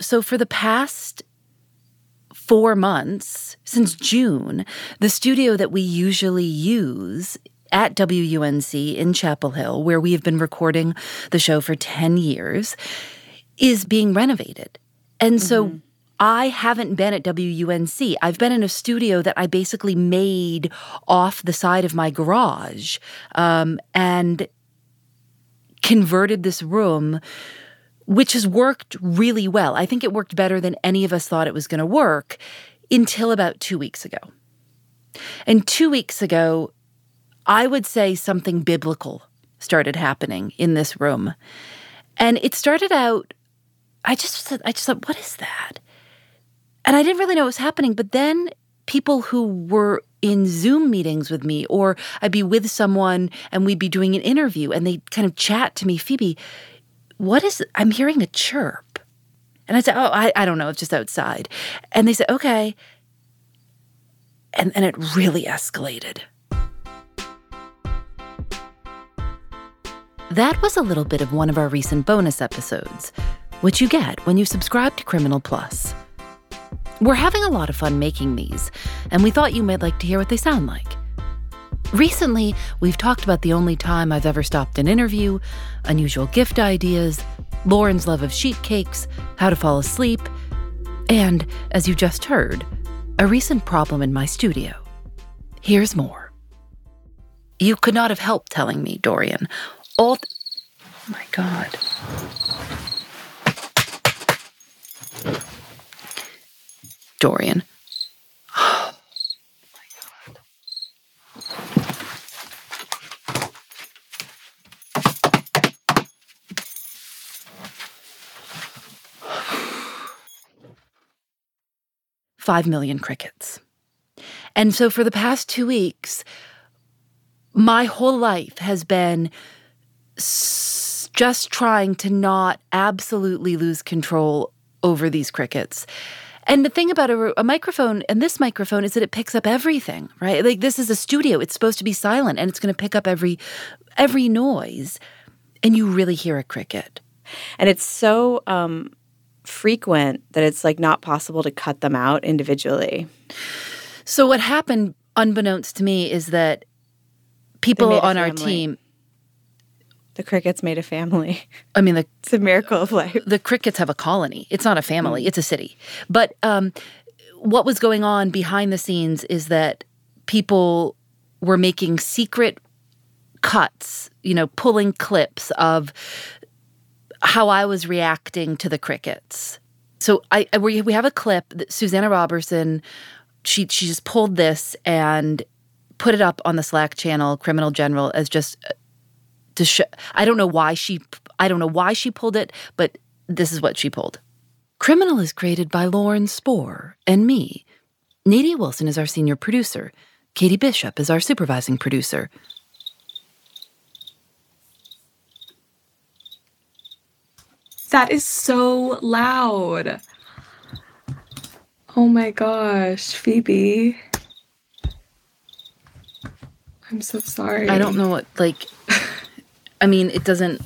So for the past four months, since June, the studio that we usually use at WUNC in Chapel Hill, where we have been recording the show for 10 years, is being renovated. And so Mm-hmm. I haven't been at WUNC. I've been in a studio that I basically made off the side of my garage um, and converted this room, which has worked really well. I think it worked better than any of us thought it was going to work until about two weeks ago. And two weeks ago, I would say something biblical started happening in this room. And it started out, I just said, I just thought, what is that? And I didn't really know what was happening. But then people who were in Zoom meetings with me, or I'd be with someone and we'd be doing an interview and they'd kind of chat to me, Phoebe, what is, I'm hearing a chirp. And I said, oh, I, I don't know, it's just outside. And they said, okay. And, and it really escalated. That was a little bit of one of our recent bonus episodes, which you get when you subscribe to Criminal Plus. We're having a lot of fun making these, and we thought you might like to hear what they sound like. Recently, we've talked about the only time I've ever stopped an interview, unusual gift ideas, Lauren's love of sheet cakes, how to fall asleep, and, as you just heard, a recent problem in my studio. Here's more. You could not have helped telling me, Dorian. All. Th- oh my God. Dorian. Five million crickets. And so for the past two weeks, my whole life has been s- just trying to not absolutely lose control over these crickets. And the thing about a, a, microphone and this microphone is that it picks up everything, right? Like this is a studio; it's supposed to be silent, and it's going to pick up every every noise, and you really hear a cricket. And it's so um, frequent that it's like not possible to cut them out individually. So what happened, unbeknownst to me, is that people on our team. The crickets made a family. I mean, the, it's a miracle of life. The crickets have a colony. It's not a family, mm. it's a city. But um, what was going on behind the scenes is that people were making secret cuts, you know, pulling clips of how I was reacting to the crickets. So I, I we have a clip that Susanna Robertson, she she just pulled this and put it up on the Slack channel, Criminal General, as just uh, to show. I don't know why she. I don't know why she pulled it, but this is what she pulled. Criminal is created by Lauren Spohrer and me. Nadia Wilson is our senior producer. Katie Bishop is our supervising producer. That is so loud. Oh my gosh, Phoebe. I'm so sorry. I don't know what, like, I mean, it doesn't.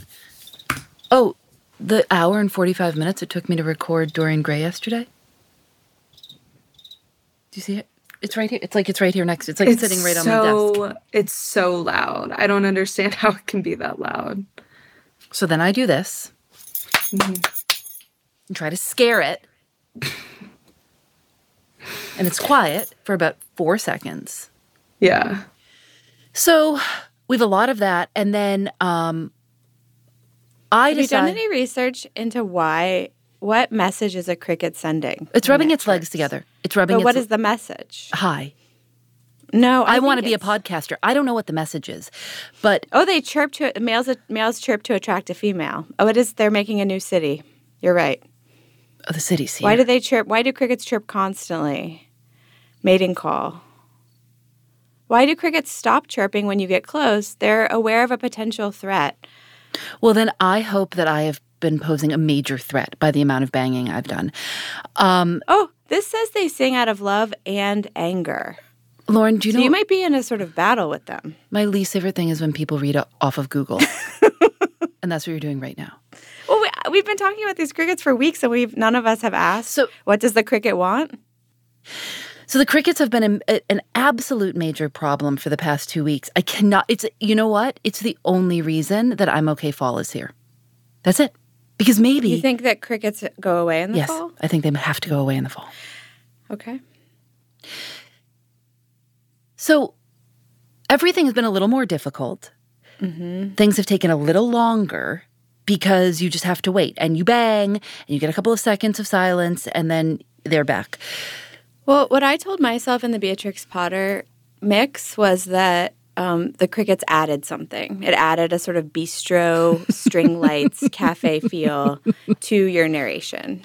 Oh, the hour and 45 minutes it took me to record Dorian Gray yesterday? Do you see it? It's right here. It's like it's right here next. It's like it's sitting right so, on my desk. It's so loud. I don't understand how it can be that loud. So then I do this mm-hmm. and try to scare it. and it's quiet for about four seconds. Yeah. So we have a lot of that, and then um, I have decide, you done any research into why? What message is a cricket sending? It's rubbing it its legs together. It's rubbing. But its what is the message? Hi. No, I, I want to be a podcaster. I don't know what the message is, but oh, they chirp to males. Males chirp to attract a female. Oh, it is. They're making a new city. You're right. Oh, the city's here. Why do they chirp? Why do crickets chirp constantly? Mating call. Why do crickets stop chirping when you get close? They're aware of a potential threat. Well, then I hope that I have been posing a major threat by the amount of banging I've done. Um, oh, this says they sing out of love and anger. Lauren, do you so know? you might be in a sort of battle with them. My least favorite thing is when people read off of Google. and that's what you're doing right now. Well, wait, we've been talking about these crickets for weeks, and we've none of us have asked. So- what does the cricket want? So the crickets have been a, an absolute major problem for the past two weeks. I cannot. It's you know what? It's the only reason that I'm okay. Fall is here. That's it. Because maybe You think that crickets go away in the yes, fall? I think they have to go away in the fall. Okay. So everything has been a little more difficult. Things have taken a little longer because you just have to wait and you bang and you get a couple of seconds of silence and then they're back. Well, what I told myself in the Beatrix Potter mix was that um, the crickets added something. It added a sort of bistro, string lights, cafe feel to your narration.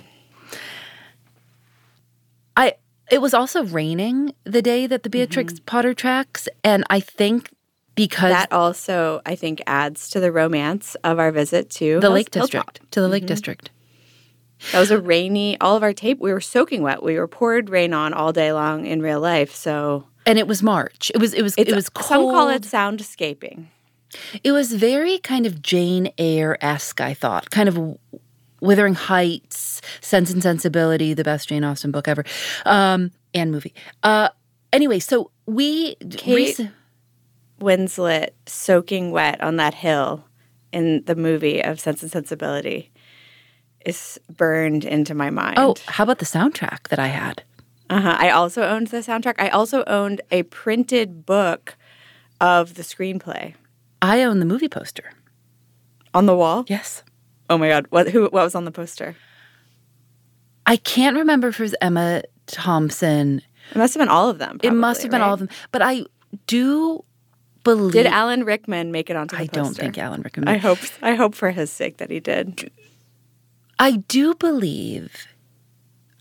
It was also raining the day that the Beatrix mm-hmm. Potter tracks and I think because That also, I think, adds to the romance of our visit to the Hills- Lake. District to the Lake mm-hmm. District. That was a rainy. All of our tape, we were soaking wet. We were poured rain on all day long in real life. So And it was March. It was it was it was cold. Some call it soundscaping. It was very kind of Jane Eyre esque, I thought, kind of Wuthering Heights, Sense and Sensibility, the best Jane Austen book ever, um, and movie. Uh, anyway, so we Kate- rec- Winslet soaking wet on that hill in the movie of Sense and Sensibility is burned into my mind. oh, how about the soundtrack that I had? uh-huh. I also owned the soundtrack. I also owned a printed book of the screenplay I own the movie poster. on the wall. Yes, Oh my god, what who what was on the poster? I can't remember if it was Emma Thompson. It must have been all of them. it must have been all of them, but I do believe. Did Alan Rickman make it onto the I poster? don't think Alan Rickman. I hope I hope for his sake that he did. I do believe,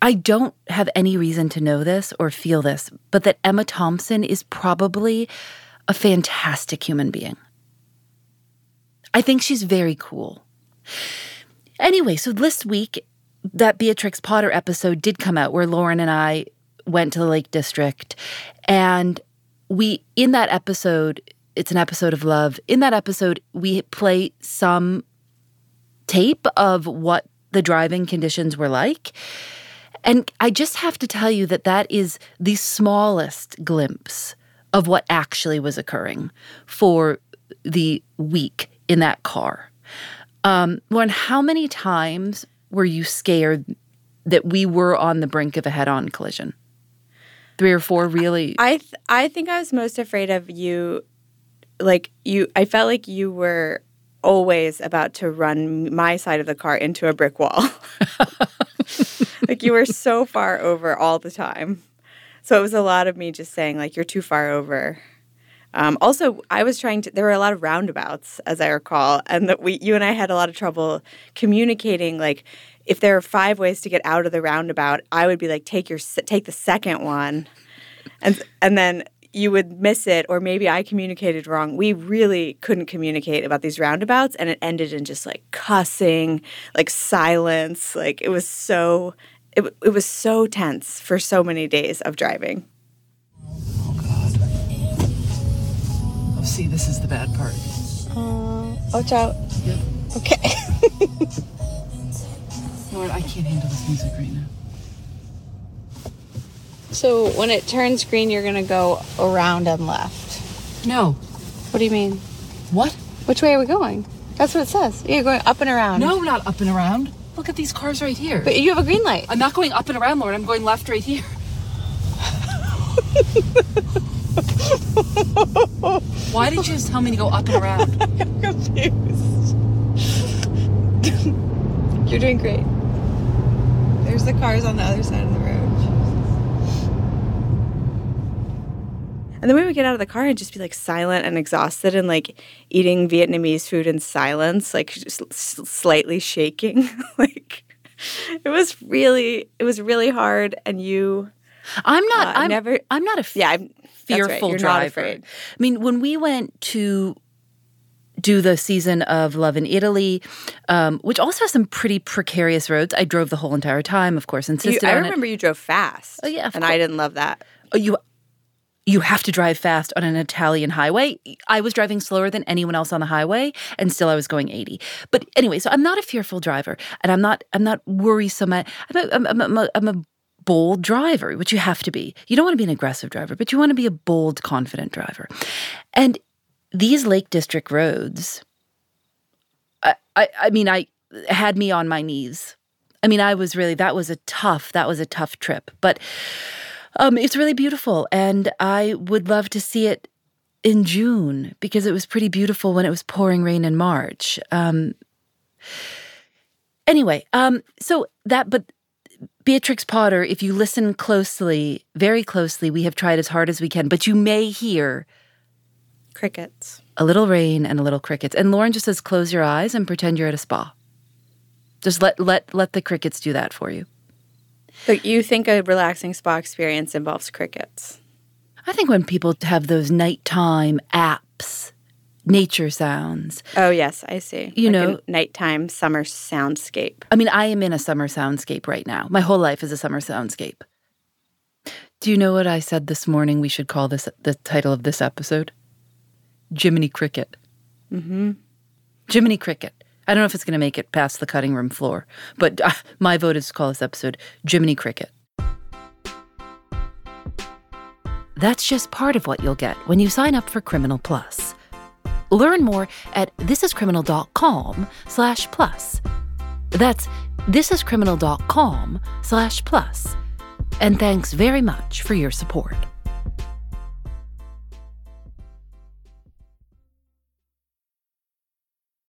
I don't have any reason to know this or feel this, but that Emma Thompson is probably a fantastic human being. I think she's very cool. Anyway, so this week, that Beatrix Potter episode did come out where Lauren and I went to the Lake District. And we, in that episode, it's an episode of love. In that episode, we play some tape of what the driving conditions were like. And I just have to tell you that that is the smallest glimpse of what actually was occurring for the week in that car. Um, Lauren, how many times were you scared that we were on the brink of a head on collision? Three or four, really? I th- I think I was most afraid of you like you I felt like you were always about to run my side of the car into a brick wall. like you were so far over all the time. So it was a lot of me just saying like you're too far over. Um, also, I was trying to. There were a lot of roundabouts, as I recall, and that we, you and I, had a lot of trouble communicating. Like, if there are five ways to get out of the roundabout, I would be like, take your, take the second one, and and then you would miss it, or maybe I communicated wrong. We really couldn't communicate about these roundabouts, and it ended in just like cussing, like silence. Like it was so, it, it was so tense for so many days of driving. Oh, see, this is the bad part. Uh, watch out. Okay. Lord, I can't handle this music right now. So when it turns green, you're gonna go around and left. No. What do you mean? What? Which way are we going? That's what it says. You're going up and around. No, not up and around. Look at these cars right here. But you have a green light. I'm not going up and around, Lauren. I'm going left right here. Why did you just tell me to go up and around? I'm confused. You're doing great. There's the cars on the other side of the road. And then we would get out of the car and just be like silent and exhausted and like eating Vietnamese food in silence, like just slightly shaking. like it was really, it was really hard. And you, I'm not. Uh, I'm never- I'm not a f- yeah, I'm right, fearful You're driver. not afraid. I mean, when we went to do the season of Love in Italy, um, which also has some pretty precarious roads. I drove the whole entire time, of course, You, insisted I on remember you drove fast. Oh, yeah, and I didn't love that. Oh, you. you have to drive fast on an Italian highway. I was driving slower than anyone else on the highway and still I was going 80. But anyway, so I'm not a fearful driver and I'm not I'm not worrisome. I'm a, I'm, I'm, I'm, a, I'm a bold driver, which you have to be. You don't want to be an aggressive driver, but you want to be a bold, confident driver. And these Lake District roads, I, I, I mean, I had me on my knees. I mean, I was really that was a tough that was a tough trip, but um, it's really beautiful, and I would love to see it in June because it was pretty beautiful when it was pouring rain in March. Um, anyway, um, so that, but Beatrix Potter, if you listen closely, very closely, we have tried as hard as we can, but you may hear crickets, a little rain, and a little crickets. And Lauren just says, close your eyes and pretend you're at a spa. Just let let let the crickets do that for you. But you think a relaxing spa experience involves crickets? I think when people have those nighttime apps, nature sounds. Oh yes, I see. You like know, nighttime summer soundscape. I mean, I am in a summer soundscape right now. My whole life is a summer soundscape. Do you know what I said this morning? We should call this the title of this episode. Jiminy Cricket. Mm-hmm. Jiminy Cricket. I don't know if it's going to make it past the cutting room floor, but uh, my vote is to call this episode Jiminy Cricket. That's just part of what you'll get when you sign up for Criminal Plus. Learn more at thisiscriminal.com slash plus. That's thisiscriminal.com slash plus. And thanks very much for your support.